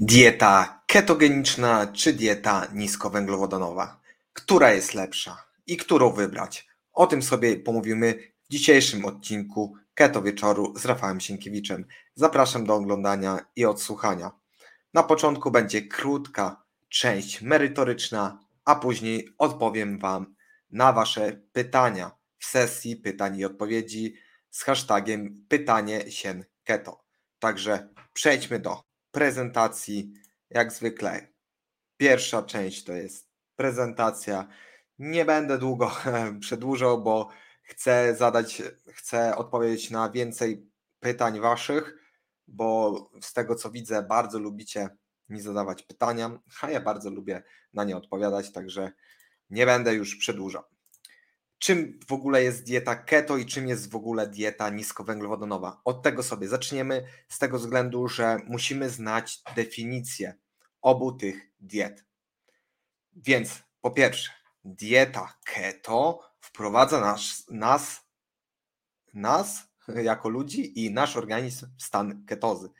Dieta ketogeniczna czy dieta niskowęglowodanowa? Która jest lepsza i którą wybrać? O tym sobie pomówimy w dzisiejszym odcinku Keto Wieczoru z Rafałem Sienkiewiczem. Zapraszam do oglądania i odsłuchania. Na początku będzie krótka część merytoryczna, a później odpowiem Wam na Wasze pytania w sesji pytań i odpowiedzi z hashtagiem pytanie sien keto. Także przejdźmy do prezentacji. Jak zwykle, pierwsza część to jest prezentacja. Nie będę długo przedłużał, bo chcę zadać, chcę odpowiedzieć na więcej pytań Waszych, bo z tego co widzę, bardzo lubicie mi zadawać pytania, a ja bardzo lubię na nie odpowiadać, także nie będę już przedłużał czym w ogóle jest dieta keto i czym jest w ogóle dieta niskowęglowodanowa. Od tego sobie zaczniemy, z tego względu, że musimy znać definicję obu tych diet. Więc po pierwsze, dieta keto wprowadza nas, nas, nas jako ludzi i nasz organizm w stan ketozy.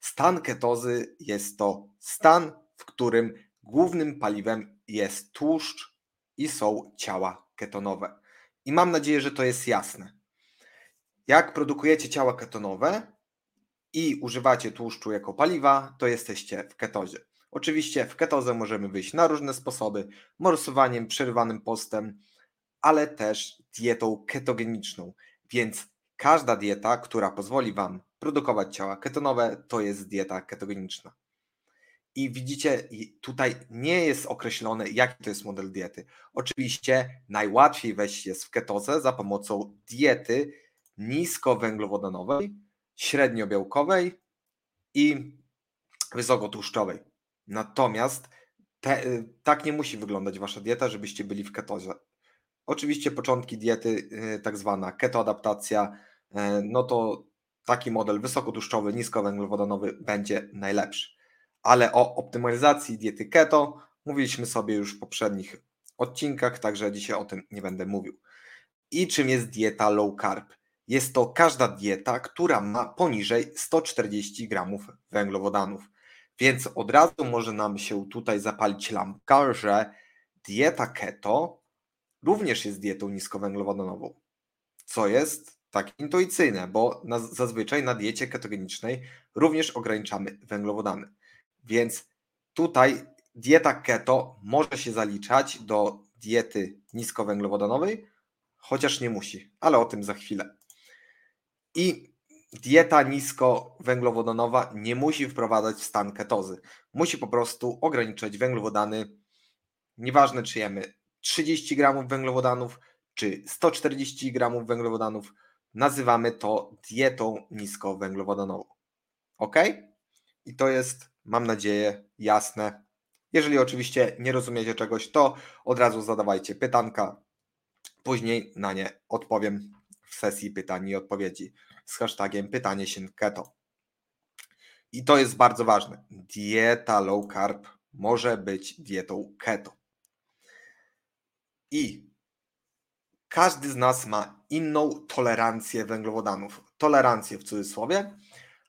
Stan ketozy jest to stan, w którym głównym paliwem jest tłuszcz i są ciała ketonowe. I mam nadzieję, że to jest jasne. Jak produkujecie ciała ketonowe i używacie tłuszczu jako paliwa, to jesteście w ketozie. Oczywiście w ketozę możemy wyjść na różne sposoby, morsowaniem, przerywanym postem, ale też dietą ketogeniczną. Więc każda dieta, która pozwoli Wam produkować ciała ketonowe, to jest dieta ketogeniczna. I widzicie, tutaj nie jest określone, jaki to jest model diety. Oczywiście najłatwiej wejść jest w ketozę za pomocą diety niskowęglowodanowej, średniobiałkowej i wysokotłuszczowej. Natomiast te, y, tak nie musi wyglądać wasza dieta, żebyście byli w ketozie. Oczywiście początki diety, y, tak zwana ketoadaptacja, y, no to taki model wysokotłuszczowy, niskowęglowodanowy będzie najlepszy ale o optymalizacji diety keto mówiliśmy sobie już w poprzednich odcinkach, także dzisiaj o tym nie będę mówił. I czym jest dieta low carb? Jest to każda dieta, która ma poniżej 140 gramów węglowodanów. Więc od razu może nam się tutaj zapalić lampka, że dieta keto również jest dietą niskowęglowodanową. Co jest tak intuicyjne, bo na, zazwyczaj na diecie ketogenicznej również ograniczamy węglowodany. Więc tutaj dieta keto może się zaliczać do diety niskowęglowodanowej, chociaż nie musi, ale o tym za chwilę. I dieta niskowęglowodanowa nie musi wprowadzać w stan ketozy. Musi po prostu ograniczać węglowodany. Nieważne, czy jemy 30 gramów węglowodanów, czy 140 gramów węglowodanów, nazywamy to dietą niskowęglowodanową. Ok? I to jest mam nadzieję, jasne. Jeżeli oczywiście nie rozumiecie czegoś, to od razu zadawajcie pytanka. Później na nie odpowiem w sesji pytań i odpowiedzi z hashtagiem pytanie się keto. I to jest bardzo ważne. Dieta low carb może być dietą keto. I każdy z nas ma inną tolerancję węglowodanów. Tolerancję w cudzysłowie,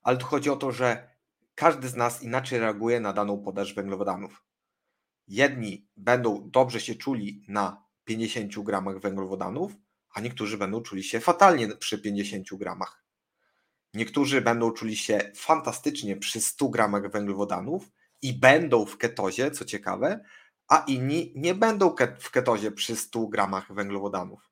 ale tu chodzi o to, że każdy z nas inaczej reaguje na daną podaż węglowodanów. Jedni będą dobrze się czuli na 50 gramach węglowodanów, a niektórzy będą czuli się fatalnie przy 50 gramach. Niektórzy będą czuli się fantastycznie przy 100 gramach węglowodanów i będą w ketozie, co ciekawe, a inni nie będą w ketozie przy 100 gramach węglowodanów.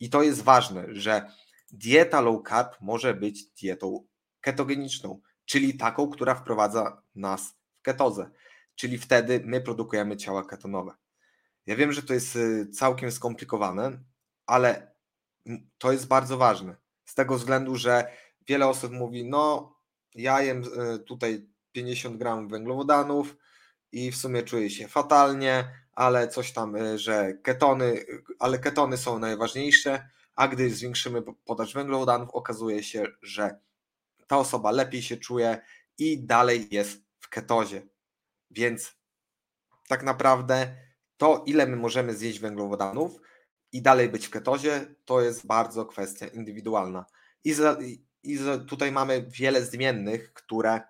I to jest ważne, że dieta low carb może być dietą ketogeniczną czyli taką, która wprowadza nas w ketozę, czyli wtedy my produkujemy ciała ketonowe. Ja wiem, że to jest y, całkiem skomplikowane, ale to jest bardzo ważne. Z tego względu, że wiele osób mówi, no ja jem y, tutaj 50 gramów węglowodanów i w sumie czuję się fatalnie, ale coś tam, y, że ketony, ale ketony są najważniejsze, a gdy zwiększymy podaż węglowodanów, okazuje się, że ta osoba lepiej się czuje i dalej jest w ketozie. Więc tak naprawdę to, ile my możemy zjeść węglowodanów i dalej być w ketozie, to jest bardzo kwestia indywidualna. I, za, i za, tutaj mamy wiele zmiennych, które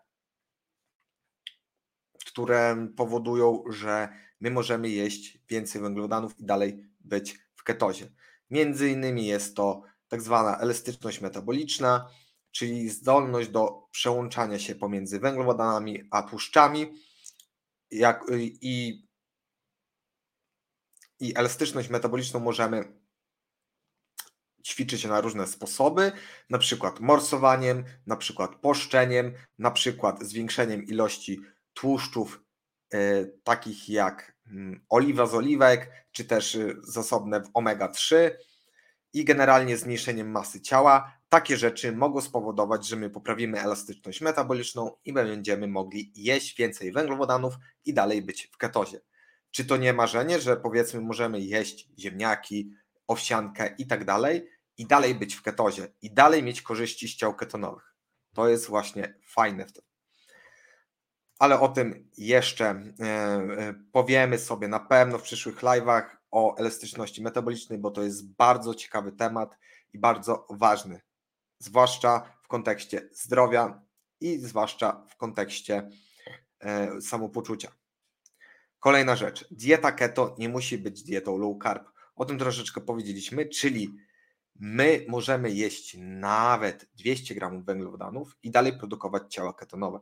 które powodują, że my możemy jeść więcej węglowodanów i dalej być w ketozie. Między innymi jest to tak zwana elastyczność metaboliczna, czyli zdolność do przełączania się pomiędzy węglowodanami a tłuszczami. Jak, i, I elastyczność metaboliczną możemy ćwiczyć na różne sposoby, na przykład morsowaniem, na przykład poszczeniem, na przykład zwiększeniem ilości tłuszczów y, takich jak y, oliwa z oliwek, czy też y, zasobne w omega-3 i generalnie zmniejszeniem masy ciała. Takie rzeczy mogą spowodować, że my poprawimy elastyczność metaboliczną i będziemy mogli jeść więcej węglowodanów i dalej być w ketozie. Czy to nie marzenie, że powiedzmy możemy jeść ziemniaki, owsiankę i tak dalej i dalej być w ketozie i dalej mieć korzyści z ciał ketonowych. To jest właśnie fajne w tym. Ale o tym jeszcze e, e, powiemy sobie na pewno w przyszłych live'ach o elastyczności metabolicznej, bo to jest bardzo ciekawy temat i bardzo ważny, zwłaszcza w kontekście zdrowia i zwłaszcza w kontekście e, samopoczucia. Kolejna rzecz. Dieta keto nie musi być dietą low carb. O tym troszeczkę powiedzieliśmy, czyli my możemy jeść nawet 200 gramów węglowodanów i dalej produkować ciała ketonowe.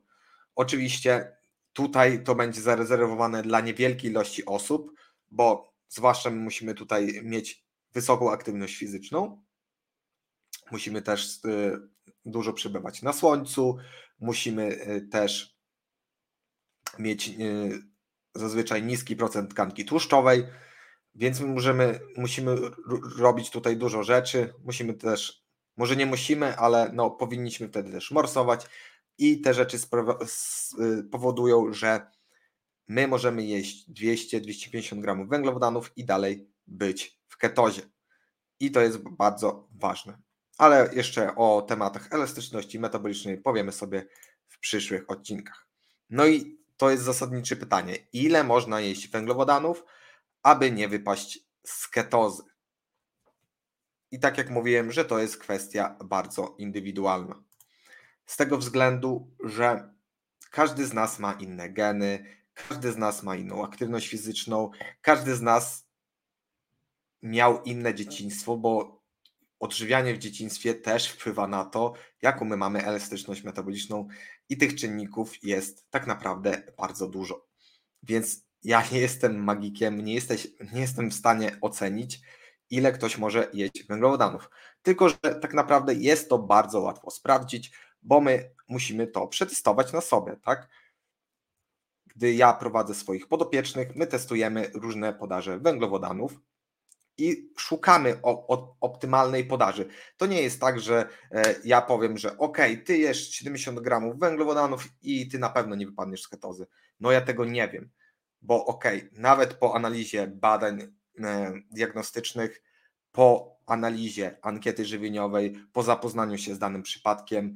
Oczywiście tutaj to będzie zarezerwowane dla niewielkiej ilości osób, bo zwłaszcza my musimy tutaj mieć wysoką aktywność fizyczną. Musimy też y, dużo przebywać na słońcu, musimy y, też mieć y, zazwyczaj niski procent tkanki tłuszczowej, więc my możemy, musimy robić tutaj dużo rzeczy. Musimy też, może nie musimy, ale no, powinniśmy wtedy też morsować i te rzeczy powodują, że my możemy jeść 200-250 gramów węglowodanów i dalej być w ketozie. I to jest bardzo ważne. Ale jeszcze o tematach elastyczności metabolicznej powiemy sobie w przyszłych odcinkach. No i to jest zasadnicze pytanie. Ile można jeść węglowodanów, aby nie wypaść z ketozy? I tak jak mówiłem, że to jest kwestia bardzo indywidualna. Z tego względu, że każdy z nas ma inne geny, każdy z nas ma inną aktywność fizyczną, każdy z nas miał inne dzieciństwo, bo odżywianie w dzieciństwie też wpływa na to, jaką my mamy elastyczność metaboliczną i tych czynników jest tak naprawdę bardzo dużo. Więc ja nie jestem magikiem, nie, jesteś, nie jestem w stanie ocenić, ile ktoś może jeść węglowodanów. Tylko, że tak naprawdę jest to bardzo łatwo sprawdzić, bo my musimy to przetestować na sobie, tak? Gdy ja prowadzę swoich podopiecznych, my testujemy różne podaże węglowodanów i szukamy optymalnej podaży. To nie jest tak, że e, ja powiem, że ok, ty jesz 70 gramów węglowodanów i ty na pewno nie wypadniesz z ketozy. No ja tego nie wiem, bo ok, nawet po analizie badań e, diagnostycznych, po analizie ankiety żywieniowej, po zapoznaniu się z danym przypadkiem,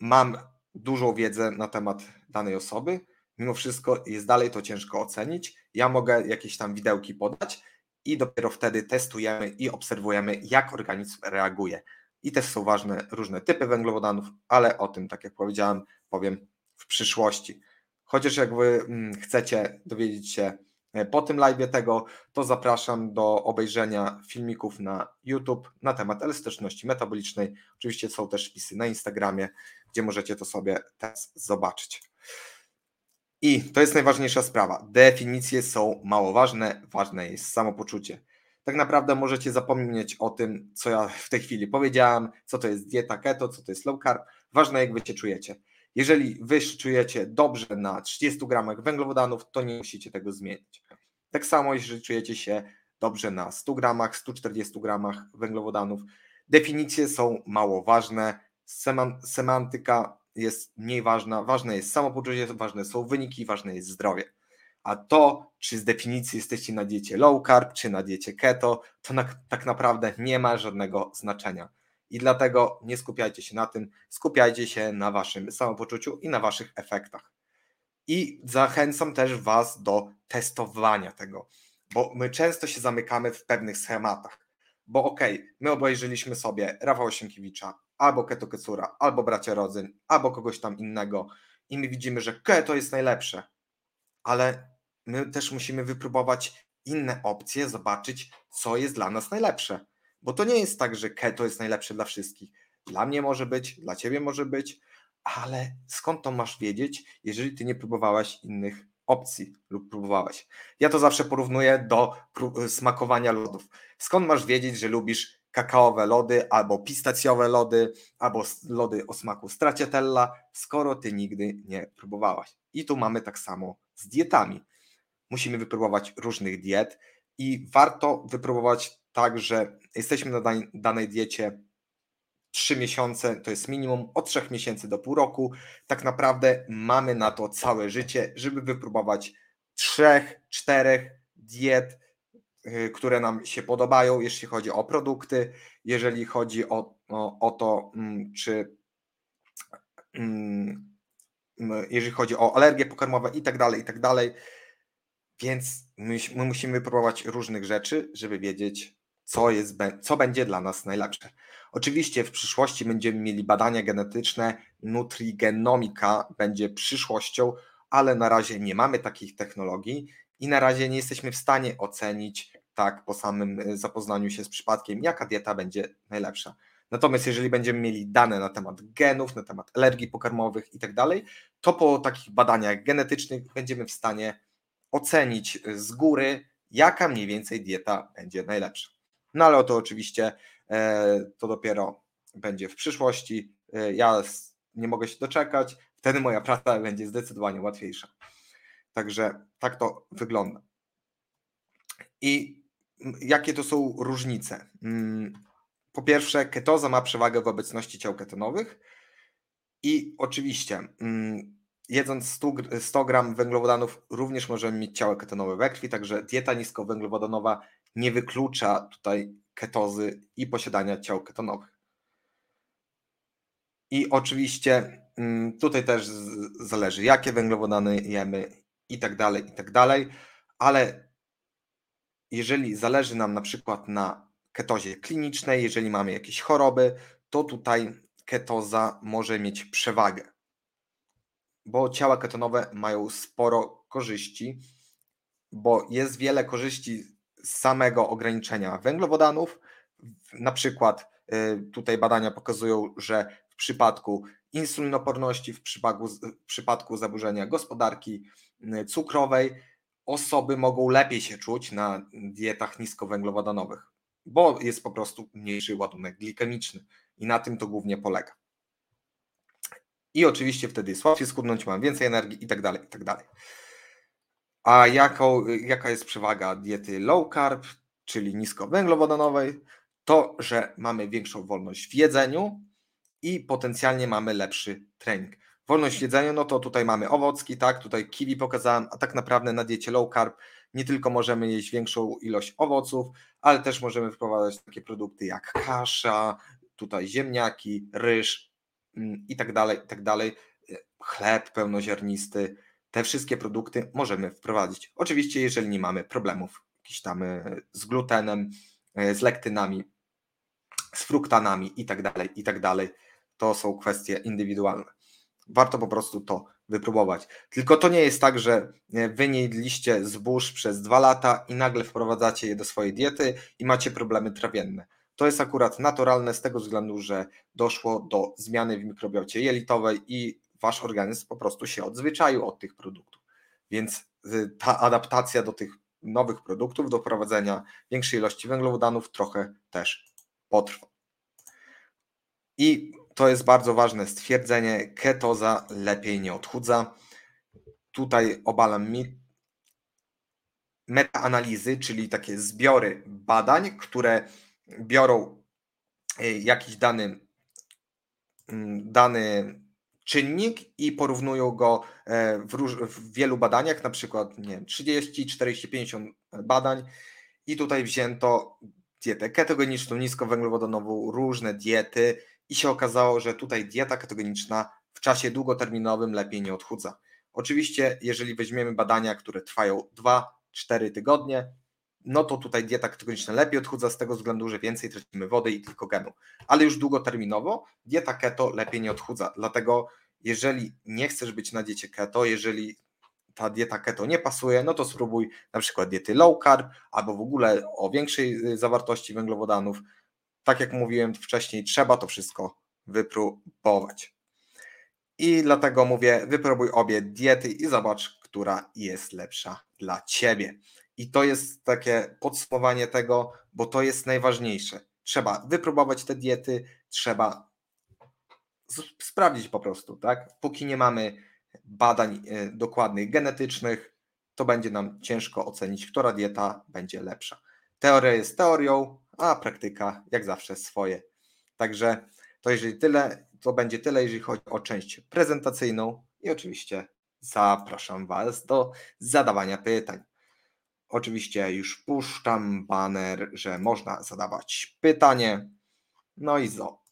mam dużą wiedzę na temat danej osoby. Mimo wszystko jest dalej to ciężko ocenić. Ja mogę jakieś tam widełki podać, i dopiero wtedy testujemy i obserwujemy, jak organizm reaguje. I też są ważne różne typy węglowodanów, ale o tym, tak jak powiedziałem, powiem w przyszłości. Chociaż jak wy mm, chcecie dowiedzieć się e, po tym live tego, to zapraszam do obejrzenia filmików na YouTube na temat elastyczności metabolicznej. Oczywiście są też wpisy na Instagramie, gdzie możecie to sobie też zobaczyć. I to jest najważniejsza sprawa. Definicje są mało ważne, ważne jest samopoczucie. Tak naprawdę możecie zapomnieć o tym, co ja w tej chwili powiedziałam, co to jest dieta keto, co to jest low carb. Ważne, jak wy się czujecie. Jeżeli wy się czujecie dobrze na 30 gramach węglowodanów, to nie musicie tego zmienić. Tak samo, jeżeli czujecie się dobrze na 100 gramach, 140 gramach węglowodanów, definicje są mało ważne, semantyka jest mniej ważna. Ważne jest samopoczucie, ważne są wyniki, ważne jest zdrowie. A to, czy z definicji jesteście na diecie low carb, czy na diecie keto, to na, tak naprawdę nie ma żadnego znaczenia. I dlatego nie skupiajcie się na tym, skupiajcie się na waszym samopoczuciu i na waszych efektach. I zachęcam też Was do testowania tego, bo my często się zamykamy w pewnych schematach. Bo okej, okay, my obejrzeliśmy sobie Rafała Sienkiewicza, albo Keto Kecura, albo Bracia Rodzyn, albo kogoś tam innego i my widzimy, że keto jest najlepsze. ale my też musimy wypróbować inne opcje, zobaczyć, co jest dla nas najlepsze. Bo to nie jest tak, że keto jest najlepsze dla wszystkich. Dla mnie może być, dla ciebie może być, ale skąd to masz wiedzieć, jeżeli ty nie próbowałeś innych opcji lub próbowałeś? Ja to zawsze porównuję do smakowania lodów. Skąd masz wiedzieć, że lubisz kakaowe lody, albo pistacjowe lody, albo lody o smaku stracciatella, skoro ty nigdy nie próbowałaś. I tu mamy tak samo z dietami. Musimy wypróbować różnych diet i warto wypróbować tak, że jesteśmy na danej diecie 3 miesiące, to jest minimum od 3 miesięcy do pół roku. Tak naprawdę mamy na to całe życie, żeby wypróbować 3, 4 diet, które nam się podobają, jeśli chodzi o produkty, jeżeli chodzi o, o, o to, mm, czy mm, jeżeli chodzi o alergie pokarmowe i tak dalej, i tak dalej. Więc my, my musimy próbować różnych rzeczy, żeby wiedzieć, co, jest, co będzie dla nas najlepsze. Oczywiście w przyszłości będziemy mieli badania genetyczne, nutrigenomika będzie przyszłością, ale na razie nie mamy takich technologii i na razie nie jesteśmy w stanie ocenić tak po samym y, zapoznaniu się z przypadkiem, jaka dieta będzie najlepsza. Natomiast jeżeli będziemy mieli dane na temat genów, na temat alergii pokarmowych i tak dalej, to po takich badaniach genetycznych będziemy w stanie ocenić z góry, jaka mniej więcej dieta będzie najlepsza. No ale to oczywiście e, to dopiero będzie w przyszłości. E, ja nie mogę się doczekać, wtedy moja praca będzie zdecydowanie łatwiejsza. Także tak to wygląda. I jakie to są różnice? Mm, po pierwsze, ketoza ma przewagę w obecności ciał ketonowych i oczywiście mm, jedząc 100, 100 gram węglowodanów również możemy mieć ciało ketonowe we krwi, także dieta niskowęglowodanowa nie wyklucza tutaj ketozy i posiadania ciał ketonowych. I oczywiście mm, tutaj też zależy, jakie węglowodany jemy i tak dalej, i tak dalej, ale jeżeli zależy nam na przykład na ketozie klinicznej, jeżeli mamy jakieś choroby, to tutaj ketoza może mieć przewagę, bo ciała ketonowe mają sporo korzyści, bo jest wiele korzyści samego ograniczenia węglowodanów. Na przykład y, tutaj badania pokazują, że w przypadku insulinoporności, w przypadku, w przypadku zaburzenia gospodarki cukrowej, osoby mogą lepiej się czuć na dietach niskowęglowodanowych, bo jest po prostu mniejszy ładunek glikemiczny i na tym to głównie polega. I oczywiście wtedy jest łatwiej schudnąć, mam więcej energii i tak dalej, i tak dalej. A jaką, jaka jest przewaga diety low carb, czyli niskowęglowodanowej? To, że mamy większą wolność w jedzeniu i potencjalnie mamy lepszy trening. Wolność w jedzeniu, no to tutaj mamy owocki, tak, tutaj kiwi pokazałem, a tak naprawdę na diecie low carb nie tylko możemy jeść większą ilość owoców, ale też możemy wprowadzać takie produkty jak kasza, tutaj ziemniaki, ryż mm, i tak dalej, i tak dalej, chleb pełnoziarnisty, te wszystkie produkty możemy wprowadzić. Oczywiście, jeżeli nie mamy problemów jakiś tam e, z glutenem, e, z lektynami, z fruktanami i tak dalej, i tak dalej, to są kwestie indywidualne. Warto po prostu to wypróbować. Tylko to nie jest tak, że wy nie jedliście zbóż przez dwa lata i nagle wprowadzacie je do swojej diety i macie problemy trawienne. To jest akurat naturalne z tego względu, że doszło do zmiany w mikrobiocie jelitowej i wasz organizm po prostu się odzwyczaił od tych produktów. Więc y, ta adaptacja do tych nowych produktów, do prowadzenia większej ilości węglowodanów trochę też potrwa. I to jest bardzo ważne stwierdzenie, ketoza lepiej nie odchudza. Tutaj obalam mi metaanalizy, czyli takie zbiory badań, które biorą y, jakiś dany, mm, dany czynnik i porównują go e, w, róż, w wielu badaniach, na przykład nie wiem, 30, 40, 50 badań. I tutaj wzięto dietę ketogeniczną, niskowęglowodanową, różne diety i się okazało, że tutaj dieta ketogeniczna w czasie długoterminowym lepiej nie odchudza. Oczywiście, jeżeli weźmiemy badania, które trwają 2-4 tygodnie, no to tutaj dieta ketogeniczna lepiej odchudza z tego względu, że więcej tracimy wody i glykogenu. Ale już długoterminowo dieta keto lepiej nie odchudza. Dlatego jeżeli nie chcesz być na diecie keto, jeżeli ta dieta keto nie pasuje, no to spróbuj na przykład diety low carb albo w ogóle o większej y, zawartości węglowodanów. Tak jak mówiłem wcześniej, trzeba to wszystko wypróbować. I dlatego mówię, wypróbuj obie diety i zobacz, która jest lepsza dla ciebie. I to jest takie podsumowanie tego, bo to jest najważniejsze. Trzeba wypróbować te diety, trzeba sprawdzić po prostu, tak? Póki nie mamy badań e, dokładnych genetycznych, to będzie nam ciężko ocenić, która dieta będzie lepsza. Teoria jest teorią, a praktyka jak zawsze swoje. Także to jeżeli tyle, to będzie tyle, jeżeli chodzi o część prezentacyjną i oczywiście zapraszam Was do zadawania pytań. Oczywiście już puszczam banner, że można zadawać pytanie. No i co?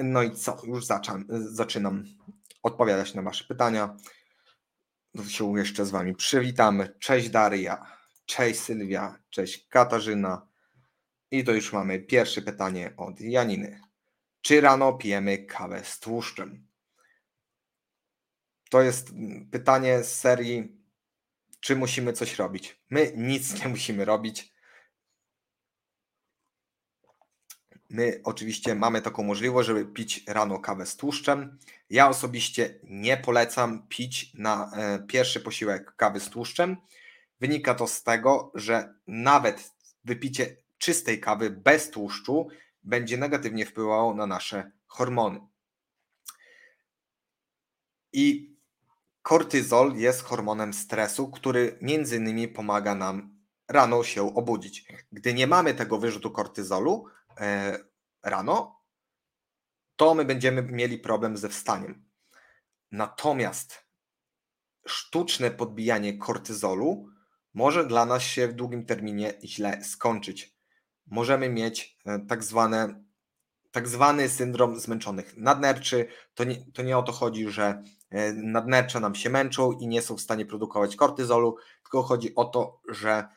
No i co? Już zaczam, zaczynam odpowiadać na Wasze pytania. To się jeszcze z Wami przywitamy. Cześć Daria, cześć Sylwia, cześć Katarzyna. I to już mamy pierwsze pytanie od Janiny. Czy rano pijemy kawę z tłuszczem? To jest pytanie z serii, czy musimy coś robić? My nic nie musimy robić. My oczywiście mamy taką możliwość, żeby pić rano kawę z tłuszczem. Ja osobiście nie polecam pić na e, pierwszy posiłek kawy z tłuszczem. Wynika to z tego, że nawet wypicie czystej kawy bez tłuszczu będzie negatywnie wpływało na nasze hormony. I kortyzol jest hormonem stresu, który między innymi pomaga nam rano się obudzić. Gdy nie mamy tego wyrzutu kortyzolu, E, rano, to my będziemy mieli problem ze wstaniem. Natomiast sztuczne podbijanie kortyzolu może dla nas się w długim terminie źle skończyć. Możemy mieć e, tak zwane tak zwany syndrom zmęczonych nadnerczy. To nie, to nie o to chodzi, że e, nadnercza nam się męczą i nie są w stanie produkować kortyzolu, tylko chodzi o to, że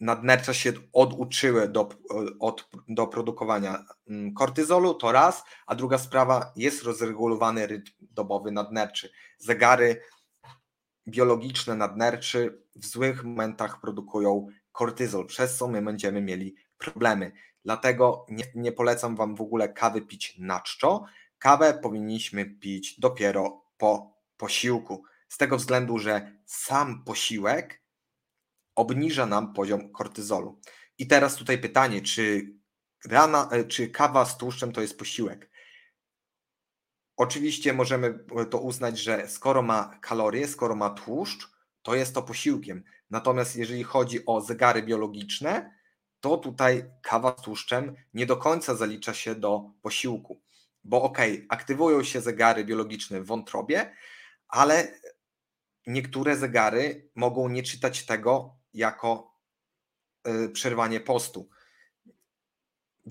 nadnercza się oduczyły do, od, do produkowania mm, kortyzolu, to raz, a druga sprawa, jest rozregulowany rytm dobowy nadnerczy. Zegary biologiczne nadnerczy w złych momentach produkują kortyzol, przez co my będziemy mieli problemy. Dlatego nie, nie polecam Wam w ogóle kawy pić na czczo. Kawę powinniśmy pić dopiero po posiłku. Z tego względu, że sam posiłek obniża nam poziom kortyzolu. I teraz tutaj pytanie, czy, rana, e, czy kawa z tłuszczem to jest posiłek? Oczywiście możemy to uznać, że skoro ma kalorie, skoro ma tłuszcz, to jest to posiłkiem. Natomiast jeżeli chodzi o zegary biologiczne, to tutaj kawa z tłuszczem nie do końca zalicza się do posiłku. Bo ok, aktywują się zegary biologiczne w wątrobie, ale niektóre zegary mogą nie czytać tego, jako y, przerwanie postu.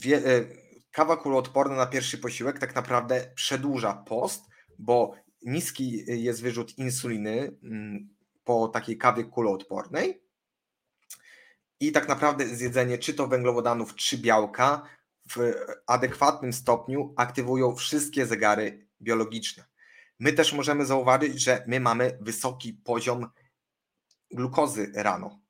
Y, kawa kuloodporna na pierwszy posiłek tak naprawdę przedłuża post, bo niski jest wyrzut insuliny mm, po takiej kawie kuloodpornej i tak naprawdę zjedzenie czy to węglowodanów, czy białka w adekwatnym stopniu aktywują wszystkie zegary biologiczne. My też możemy zauważyć, że my mamy wysoki poziom glukozy rano.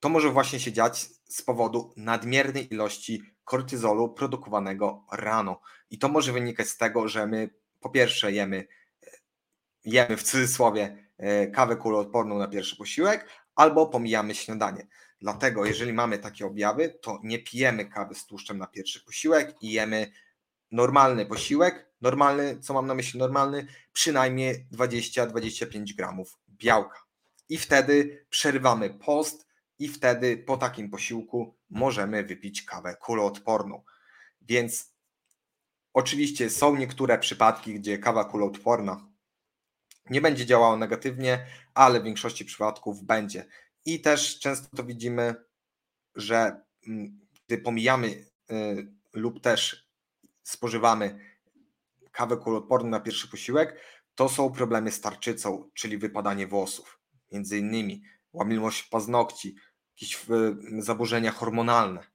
To może właśnie się dziać z powodu nadmiernej ilości kortyzolu produkowanego rano. I to może wynikać z tego, że my po pierwsze jemy, jemy w cudzysłowie kawę kuloodporną na pierwszy posiłek, albo pomijamy śniadanie. Dlatego, jeżeli mamy takie objawy, to nie pijemy kawy z tłuszczem na pierwszy posiłek i jemy normalny posiłek. Normalny, co mam na myśli normalny? Przynajmniej 20-25 gramów białka. I wtedy przerywamy post, i wtedy po takim posiłku możemy wypić kawę kuloodporną. Więc oczywiście są niektóre przypadki, gdzie kawa kuloodporna nie będzie działała negatywnie, ale w większości przypadków będzie. I też często to widzimy, że mm, gdy pomijamy y, lub też spożywamy kawę kuloodporną na pierwszy posiłek, to są problemy z tarczycą, czyli wypadanie włosów, między innymi łamliwość paznokci, jakieś zaburzenia hormonalne.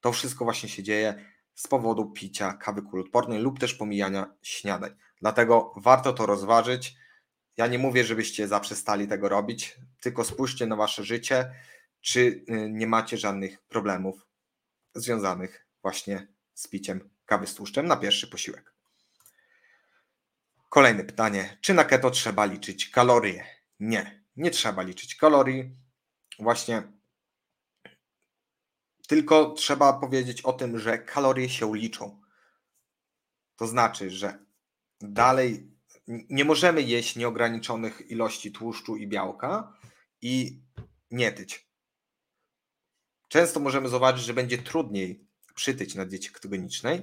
To wszystko właśnie się dzieje z powodu picia kawy kuloodpornej lub też pomijania śniadań. Dlatego warto to rozważyć Ja nie mówię, żebyście zaprzestali tego robić, tylko spójrzcie na wasze życie, czy y, nie macie żadnych problemów związanych właśnie z piciem kawy z tłuszczem na pierwszy posiłek. Kolejne pytanie. Czy na keto trzeba liczyć kalorie? Nie, nie trzeba liczyć kalorii. Właśnie tylko trzeba powiedzieć o tym, że kalorie się liczą. To znaczy, że dalej nie możemy jeść nieograniczonych ilości tłuszczu i białka i nie tyć. Często możemy zauważyć, że będzie trudniej przytyć na diecie ketogenicznej,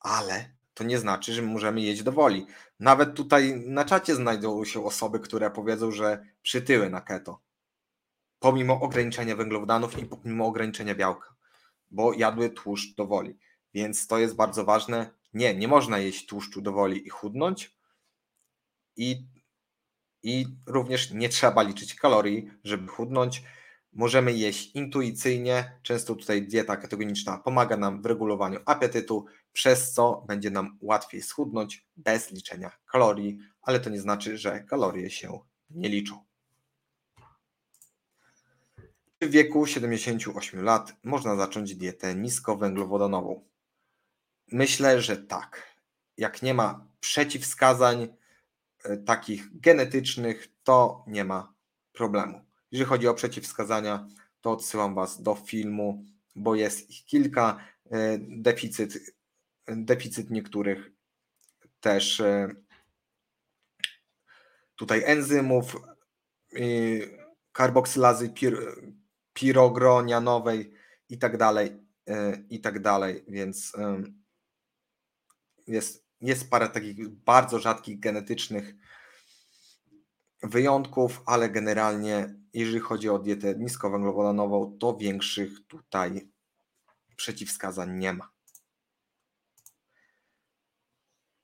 ale to nie znaczy, że możemy jeść do woli. Nawet tutaj na czacie znajdą się osoby, które powiedzą, że przytyły na keto, pomimo ograniczenia węglowodanów i pomimo ograniczenia białka, bo jadły tłuszcz do woli. Więc to jest bardzo ważne. Nie, nie można jeść tłuszczu do woli i chudnąć. I, i również nie trzeba liczyć kalorii, żeby chudnąć Możemy jeść intuicyjnie. Często tutaj dieta ketogeniczna pomaga nam w regulowaniu apetytu, przez co będzie nam łatwiej schudnąć bez liczenia kalorii, ale to nie znaczy, że kalorie się nie liczą. W wieku 78 lat można zacząć dietę niskowęglowodanową? Myślę, że tak. Jak nie ma przeciwwskazań takich genetycznych, to nie ma problemu. Jeżeli chodzi o przeciwwskazania, to odsyłam Was do filmu, bo jest ich kilka. E, deficyt, deficyt niektórych też e, tutaj enzymów, karboksylazy pir, pirogronianowej i tak dalej, e, i tak dalej, więc jest, jest parę takich bardzo rzadkich genetycznych wyjątków, ale generalnie jeżeli chodzi o dietę niskowęglowodanową, to większych tutaj przeciwwskazań nie ma.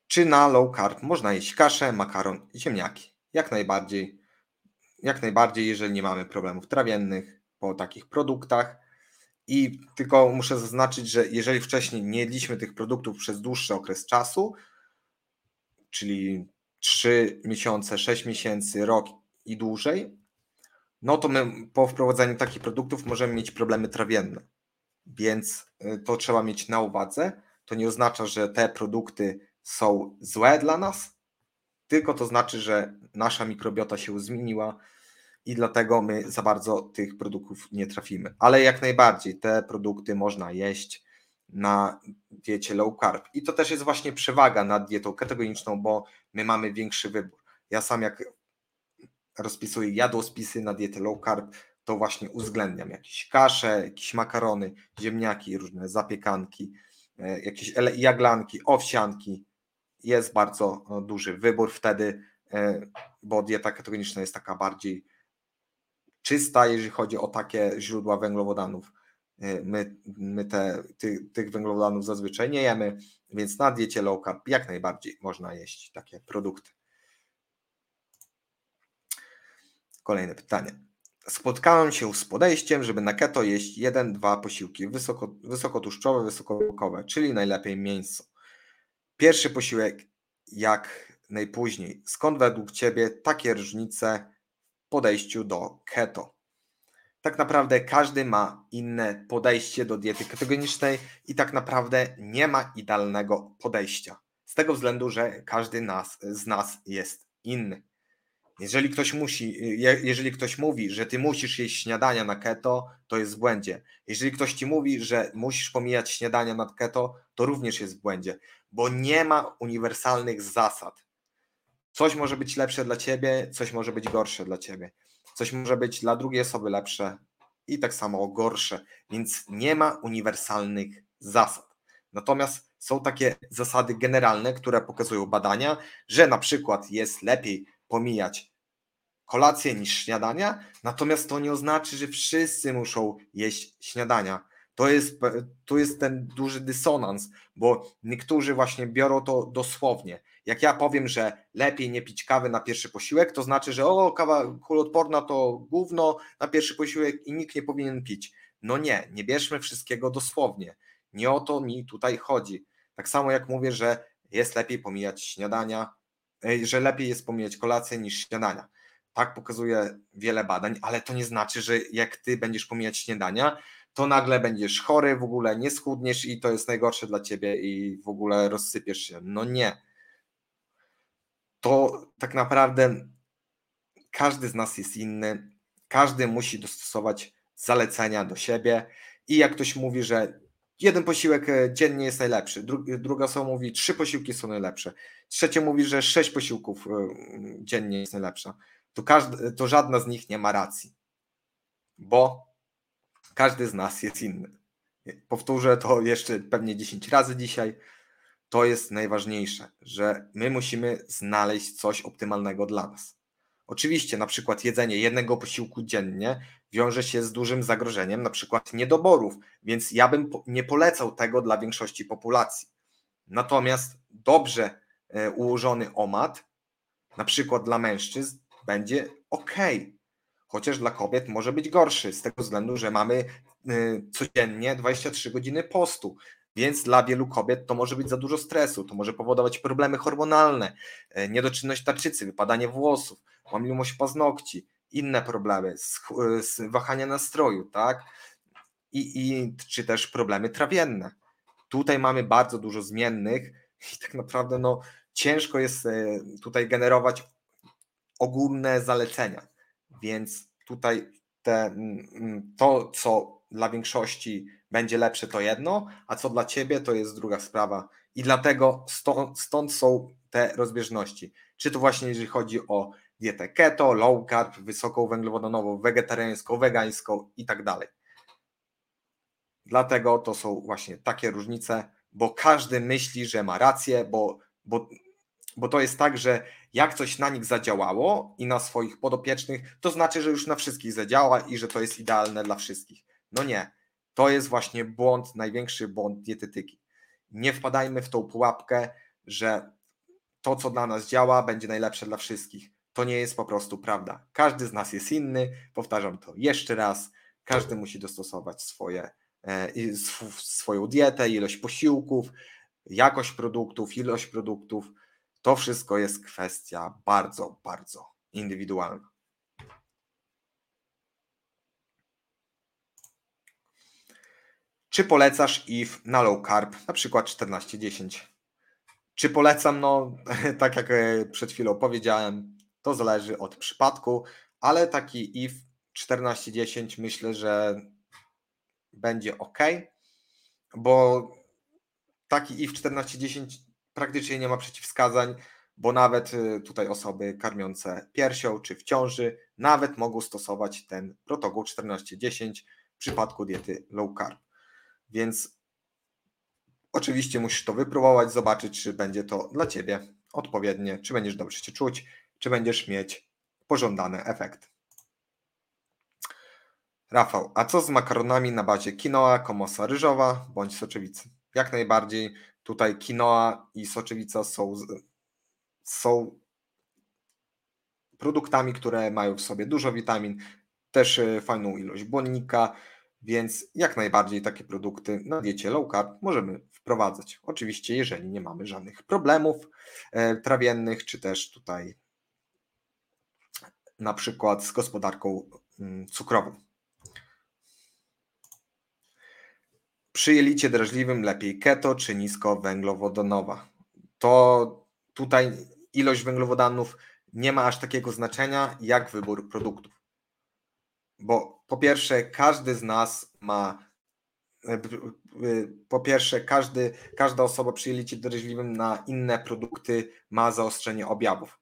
Czy na low carb można jeść kaszę, makaron i ziemniaki? Jak najbardziej. Jak najbardziej, jeżeli nie mamy problemów trawiennych po takich produktach. I tylko muszę zaznaczyć, że jeżeli wcześniej nie jedliśmy tych produktów przez dłuższy okres czasu, czyli 3 miesiące, 6 miesięcy, rok i dłużej, no to my po wprowadzaniu takich produktów możemy mieć problemy trawienne. Więc y, to trzeba mieć na uwadze. To nie oznacza, że te produkty są złe dla nas, tylko to znaczy, że nasza mikrobiota się zmieniła i dlatego my za bardzo tych produktów nie trafimy. Ale jak najbardziej te produkty można jeść na diecie low carb. I to też jest właśnie przewaga nad dietą ketogeniczną, bo my mamy większy wybór. Ja sam jak rozpisuję jadłospisy na dietę low carb, to właśnie uwzględniam jakieś kasze, jakieś makarony, ziemniaki, różne zapiekanki, e, jakieś jaglanki, owsianki. Jest bardzo no, duży wybór wtedy, e, bo dieta ketogeniczna jest taka bardziej czysta, jeżeli chodzi o takie źródła węglowodanów. E, my, my te, ty, tych węglowodanów zazwyczaj nie jemy, więc na diecie low carb jak najbardziej można jeść takie produkty. Kolejne pytanie. Spotkałem się z podejściem, żeby na keto jeść jeden, dwa posiłki wysoko, wysokotłuszczowe, czyli najlepiej mięso. Pierwszy posiłek jak najpóźniej. Skąd według Ciebie takie różnice podejściu do keto? Tak naprawdę każdy ma inne podejście do diety ketogenicznej i tak naprawdę nie ma idealnego podejścia. Z tego względu, że każdy nas, z nas jest inny. Jeżeli ktoś musi, jeżeli ktoś mówi, że ty musisz jeść śniadania na keto, to jest w błędzie. Jeżeli ktoś ci mówi, że musisz pomijać śniadania na keto, to również jest w błędzie, bo nie ma uniwersalnych zasad. Coś może być lepsze dla ciebie, coś może być gorsze dla ciebie. Coś może być dla drugiej osoby lepsze i tak samo gorsze, więc nie ma uniwersalnych zasad. Natomiast są takie zasady generalne, które pokazują badania, że na przykład jest lepiej pomijać kolację niż śniadania, natomiast to nie oznacza, że wszyscy muszą jeść śniadania. To jest, to jest ten duży dysonans, bo niektórzy właśnie biorą to dosłownie. Jak ja powiem, że lepiej nie pić kawy na pierwszy posiłek, to znaczy, że o, kawa kuloodporna to gówno na pierwszy posiłek i nikt nie powinien pić. No nie, nie bierzmy wszystkiego dosłownie. Nie o to mi tutaj chodzi. Tak samo jak mówię, że jest lepiej pomijać śniadania, że lepiej jest pomijać kolację niż śniadania. Tak pokazuje wiele badań, ale to nie znaczy, że jak ty będziesz pomijać śniadania, to nagle będziesz chory, w ogóle nie schudniesz i to jest najgorsze dla ciebie i w ogóle rozsypiesz się. No nie. To tak naprawdę każdy z nas jest inny, każdy musi dostosować zalecenia do siebie. I jak ktoś mówi, że jeden posiłek e, dziennie jest najlepszy, druga osoba mówi, trzy posiłki są najlepsze, trzecia mówi, że sześć posiłków e, dziennie jest najlepsza, to, każdy, to żadna z nich nie ma racji, bo każdy z nas jest inny. Powtórzę to jeszcze pewnie 10 razy dzisiaj. To jest najważniejsze, że my musimy znaleźć coś optymalnego dla nas. Oczywiście, na przykład jedzenie jednego posiłku dziennie wiąże się z dużym zagrożeniem, na przykład niedoborów, więc ja bym nie polecał tego dla większości populacji. Natomiast dobrze e, ułożony omat, na przykład dla mężczyzn, będzie ok. Chociaż dla kobiet może być gorszy, z tego względu, że mamy e, codziennie 23 godziny postu. Więc dla wielu kobiet to może być za dużo stresu, to może powodować problemy hormonalne, e, niedoczynność tarczycy, wypadanie włosów, łamliwość paznokci, inne problemy, wahania nastroju, tak? I, I czy też problemy trawienne. Tutaj mamy bardzo dużo zmiennych i tak naprawdę no, ciężko jest tutaj generować ogólne zalecenia. Więc tutaj te, to, co dla większości będzie lepsze, to jedno, a co dla ciebie, to jest druga sprawa. I dlatego stąd, stąd są te rozbieżności. Czy to właśnie jeżeli chodzi o dietę keto, low carb, wysoką węglowodanową, wegetariańską, wegańską i tak dalej. Dlatego to są właśnie takie różnice, bo każdy myśli, że ma rację, bo, bo, bo to jest tak, że jak coś na nich zadziałało i na swoich podopiecznych, to znaczy, że już na wszystkich zadziała i że to jest idealne dla wszystkich. No nie. To jest właśnie błąd, największy błąd dietetyki. Nie wpadajmy w tą pułapkę, że to, co dla nas działa, będzie najlepsze dla wszystkich. To nie jest po prostu prawda. Każdy z nas jest inny, powtarzam to jeszcze raz. Każdy musi dostosować swoje, e, swoją dietę, ilość posiłków, jakość produktów, ilość produktów. To wszystko jest kwestia bardzo, bardzo indywidualna. Czy polecasz IF na low carb, na przykład 14-10? Czy polecam? No, tak jak e, przed chwilą powiedziałem, to zależy od przypadku, ale taki IF 14-10 myślę, że będzie ok, bo taki IF 14-10 praktycznie nie ma przeciwwskazań, bo nawet y, tutaj osoby karmiące piersią czy w ciąży nawet mogą stosować ten protokół 14-10 w przypadku diety low carb. Więc oczywiście musisz to wypróbować, zobaczyć, czy będzie to dla Ciebie odpowiednie, czy będziesz dobrze się czuć, czy będziesz mieć pożądany efekt. Rafał, a co z makaronami na bazie quinoa, komosa ryżowa bądź soczewicy? Jak najbardziej tutaj quinoa i soczewica są, są produktami, które mają w sobie dużo witamin, też e, fajną ilość błonnika, więc jak najbardziej takie produkty na diecie low carb możemy wprowadzać. Oczywiście, jeżeli nie mamy żadnych problemów e, trawiennych, czy też tutaj na przykład z gospodarką mm, cukrową. Przy jelicie drażliwym lepiej keto czy niskowęglowodanowa. To tutaj ilość węglowodanów nie ma aż takiego znaczenia jak wybór produktów. Bo po pierwsze, każdy z nas ma e, po pierwsze, każdy, każda osoba przy jelicie drażliwym na inne produkty ma zaostrzenie objawów.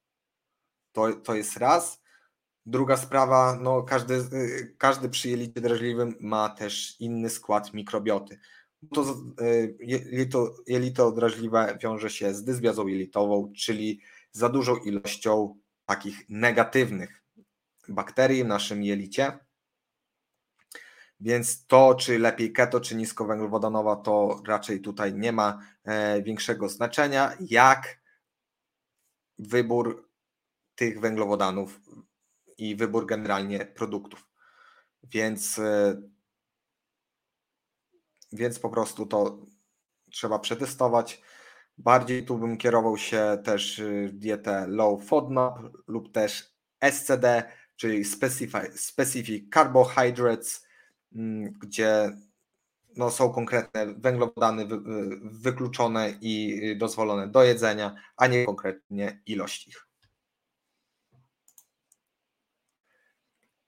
To, to jest raz. Druga sprawa, no każdy, y, każdy przy jelicie drażliwym ma też inny skład mikrobioty. To, y, jelito, jelito drażliwe wiąże się z dysbiazą jelitową, czyli za dużą ilością takich negatywnych bakterii w naszym jelicie. Więc to, czy lepiej keto, czy niskowęglowodanowa, to raczej tutaj nie ma e, większego znaczenia, jak wybór tych węglowodanów i wybór generalnie produktów. Więc, e, więc po prostu to trzeba przetestować. Bardziej tu bym kierował się też w dietę low FODMAP lub też SCD, czyli Specific, Carbohydrates, mm, gdzie no, są konkretne węglowodany wy, wykluczone i dozwolone do jedzenia, a nie konkretnie ilość ich.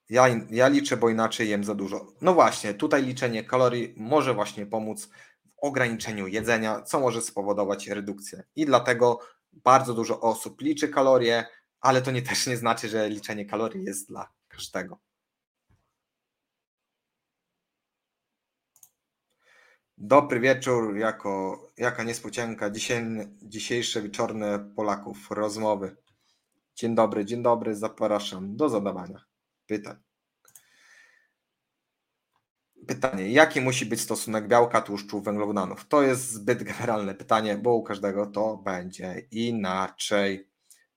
Ja, ja liczę, bo inaczej jem za dużo. No właśnie, tutaj liczenie kalorii może właśnie pomóc w ograniczeniu jedzenia, co może spowodować redukcję. I dlatego bardzo dużo osób liczy kalorie, ale to nie też nie znaczy, że liczenie kalorii jest dla każdego. Dobry wieczór, jako, jaka niespodzianka, Dzisiaj, dzisiejsze wieczorne Polaków rozmowy. Dzień dobry, dzień dobry, zapraszam do zadawania pytań. Pytanie, jaki musi być stosunek białka, tłuszczu, węglowodanów? To jest zbyt generalne pytanie, bo u każdego to będzie inaczej.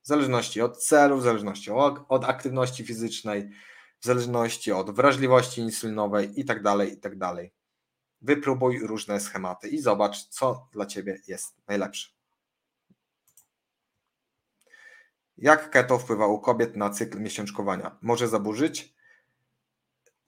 W zależności od celu, w zależności od, aktywności fizycznej, w zależności od wrażliwości insulinowej i tak dalej, i tak. Wypróbuj różne schematy i zobacz, co dla Ciebie jest najlepsze. Jak keto wpływa u kobiet na cykl miesiączkowania? Może zaburzyć?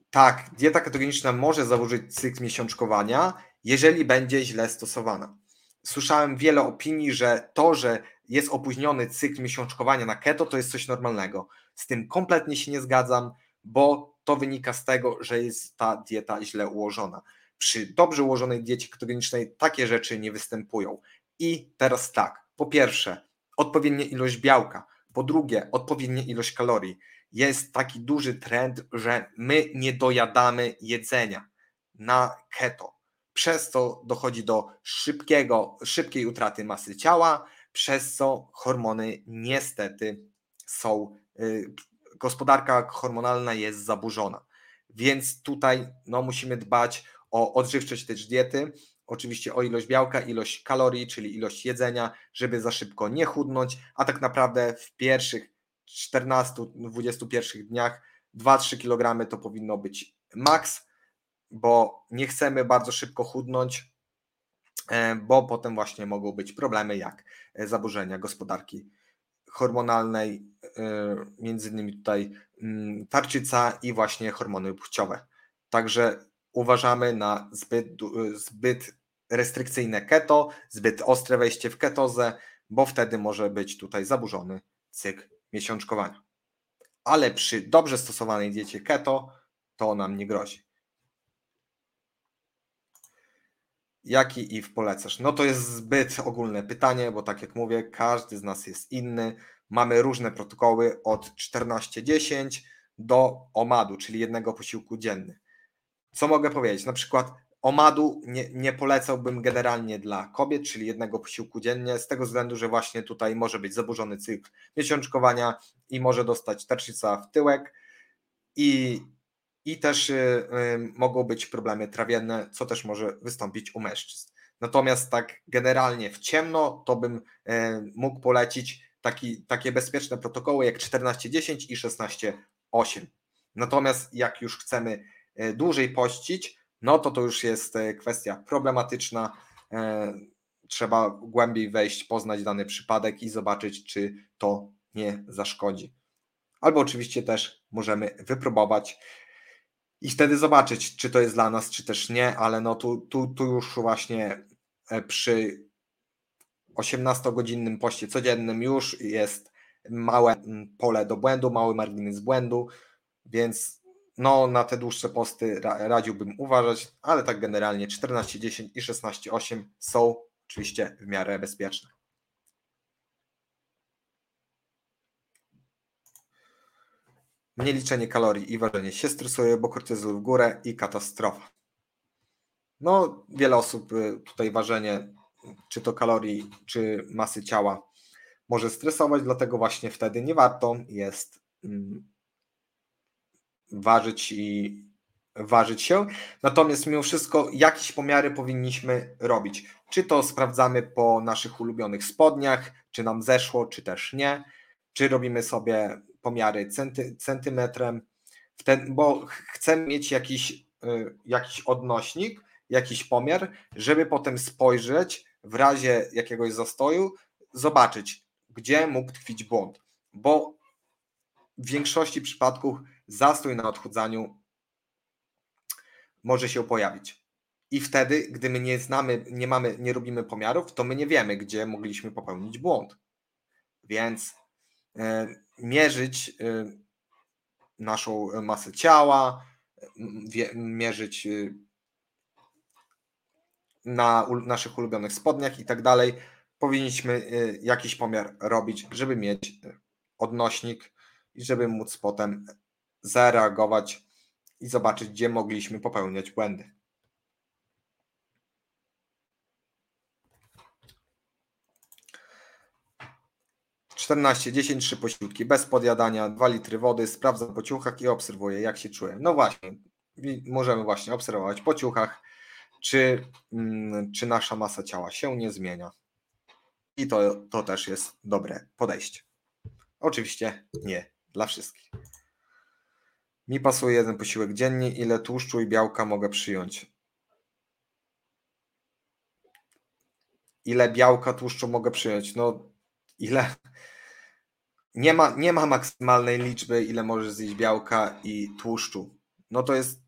Tak, dieta ketogeniczna może zaburzyć cykl miesiączkowania, jeżeli będzie źle stosowana. Słyszałem wiele opinii, że to, że jest opóźniony cykl miesiączkowania na keto, to jest coś normalnego. Z tym kompletnie się nie zgadzam, bo to wynika z tego, że jest ta dieta źle ułożona. Przy dobrze ułożonej diecie ketogenicznej takie rzeczy nie występują. I teraz tak, po pierwsze, odpowiednia ilość białka, po drugie, odpowiednia ilość kalorii. Jest taki duży trend, że my nie dojadamy jedzenia na keto. Przez to dochodzi do szybkiego, szybkiej utraty masy ciała, przez co hormony niestety są, yy, gospodarka hormonalna jest zaburzona. Więc tutaj no, musimy dbać o odżywczość też diety, oczywiście o ilość białka, ilość kalorii, czyli ilość jedzenia, żeby za szybko nie chudnąć, a tak naprawdę w pierwszych 14-21 dniach 2-3 kg to powinno być maks, bo nie chcemy bardzo szybko chudnąć, e, bo potem właśnie mogą być problemy jak e, zaburzenia gospodarki hormonalnej, e, między innymi tutaj mm, tarczyca i właśnie hormony płciowe. Także uważamy na zbyt, zbyt restrykcyjne keto, zbyt ostre wejście w ketozę, bo wtedy może być tutaj zaburzony cykl miesiączkowania. Ale przy dobrze stosowanej diecie keto to nam nie grozi. Jaki IF polecasz? No to jest zbyt ogólne pytanie, bo tak jak mówię, każdy z nas jest inny. Mamy różne protokoły od 14-10 do OMAD-u, czyli jednego posiłku dzienny. Co mogę powiedzieć? Na przykład Omadu nie, nie polecałbym generalnie dla kobiet, czyli jednego posiłku dziennie, z tego względu, że właśnie tutaj może być zaburzony cykl miesiączkowania i może dostać tarczyca w tyłek i, i też y, y, mogą być problemy trawienne, co też może wystąpić u mężczyzn. Natomiast tak generalnie w ciemno to bym y, mógł polecić taki, takie bezpieczne protokoły jak 14.10 i 16.8. Natomiast jak już chcemy dłużej pościć, no to to już jest e, kwestia problematyczna. E, trzeba głębiej wejść, poznać dany przypadek i zobaczyć, czy to nie zaszkodzi. Albo oczywiście też możemy wypróbować i wtedy zobaczyć, czy to jest dla nas, czy też nie, ale no tu, tu, tu już właśnie e, przy 18-godzinnym poście codziennym już jest małe mm, pole do błędu, mały margines błędu, więc no, na te dłuższe posty radziłbym uważać, ale tak generalnie 14.10 i 16.8 są oczywiście w miarę bezpieczne. Mnie liczenie kalorii i ważenie się stresuje, bo kortyzol w górę i katastrofa. No, wiele osób y, tutaj ważenie, czy to kalorii, czy masy ciała, może stresować, dlatego właśnie wtedy nie warto jest mm, ważyć i ważyć się. Natomiast mimo wszystko jakieś pomiary powinniśmy robić. Czy to sprawdzamy po naszych ulubionych spodniach, czy nam zeszło, czy też nie. Czy robimy sobie pomiary centy, centymetrem, ten, bo chcemy mieć jakiś, y, jakiś odnośnik, jakiś pomiar, żeby potem spojrzeć, w razie jakiegoś zastoju zobaczyć, gdzie mógł tkwić błąd, bo w większości przypadków zastój na odchudzaniu może się pojawić. I wtedy, gdy my nie znamy, nie mamy, nie robimy pomiarów, to my nie wiemy, gdzie mogliśmy popełnić błąd. Więc e, mierzyć e, naszą masę ciała, wie, mierzyć e, na u, naszych ulubionych spodniach i tak dalej. Powinniśmy jakiś pomiar robić, żeby mieć odnośnik i żeby móc potem zareagować i zobaczyć, gdzie mogliśmy popełniać błędy. Czternaście, dziesięć, trzy posiłki, bez podjadania, dwa litry wody, sprawdzam po ciuchach i obserwuję, jak się czuję. No właśnie, możemy właśnie obserwować po ciuchach, czy, mm, czy nasza masa ciała się nie zmienia. I to, to też jest dobre podejście. Oczywiście nie dla wszystkich. Mi pasuje jeden posiłek dziennie. Ile tłuszczu i białka mogę przyjąć? Ile białka, tłuszczu mogę przyjąć? No, ile? Nie ma, nie ma maksymalnej liczby, ile możesz zjeść białka i tłuszczu. No to jest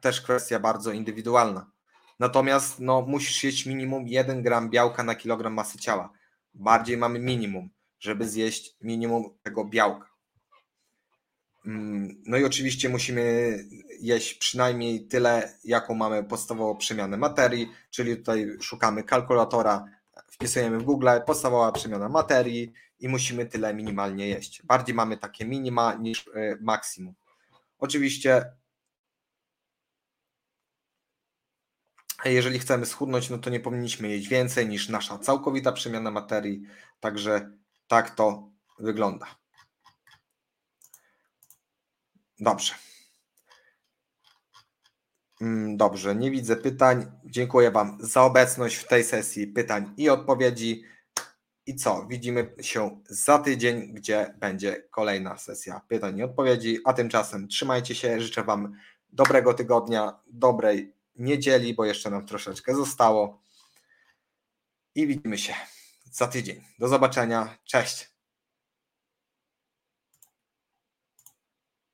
też kwestia bardzo indywidualna. Natomiast no, musisz jeść minimum 1 gram białka na kilogram masy ciała. Bardziej mamy minimum, żeby zjeść minimum tego białka. Mm, no i oczywiście musimy jeść przynajmniej tyle, jaką mamy podstawową przemianę materii, czyli tutaj szukamy kalkulatora, wpisujemy w Google podstawowa przemiana materii i musimy tyle minimalnie jeść. Bardziej mamy takie minima niż e, maksimum. Oczywiście jeżeli chcemy schudnąć, no to nie powinniśmy jeść więcej niż nasza całkowita przemiana materii, także tak to wygląda. Dobrze. Mm, dobrze, nie widzę pytań. Dziękuję Wam za obecność w tej sesji pytań i odpowiedzi. I co? Widzimy się za tydzień, gdzie będzie kolejna sesja pytań i odpowiedzi. A tymczasem trzymajcie się. Życzę Wam dobrego tygodnia, dobrej niedzieli, bo jeszcze nam troszeczkę zostało. I widzimy się za tydzień. Do zobaczenia. Cześć.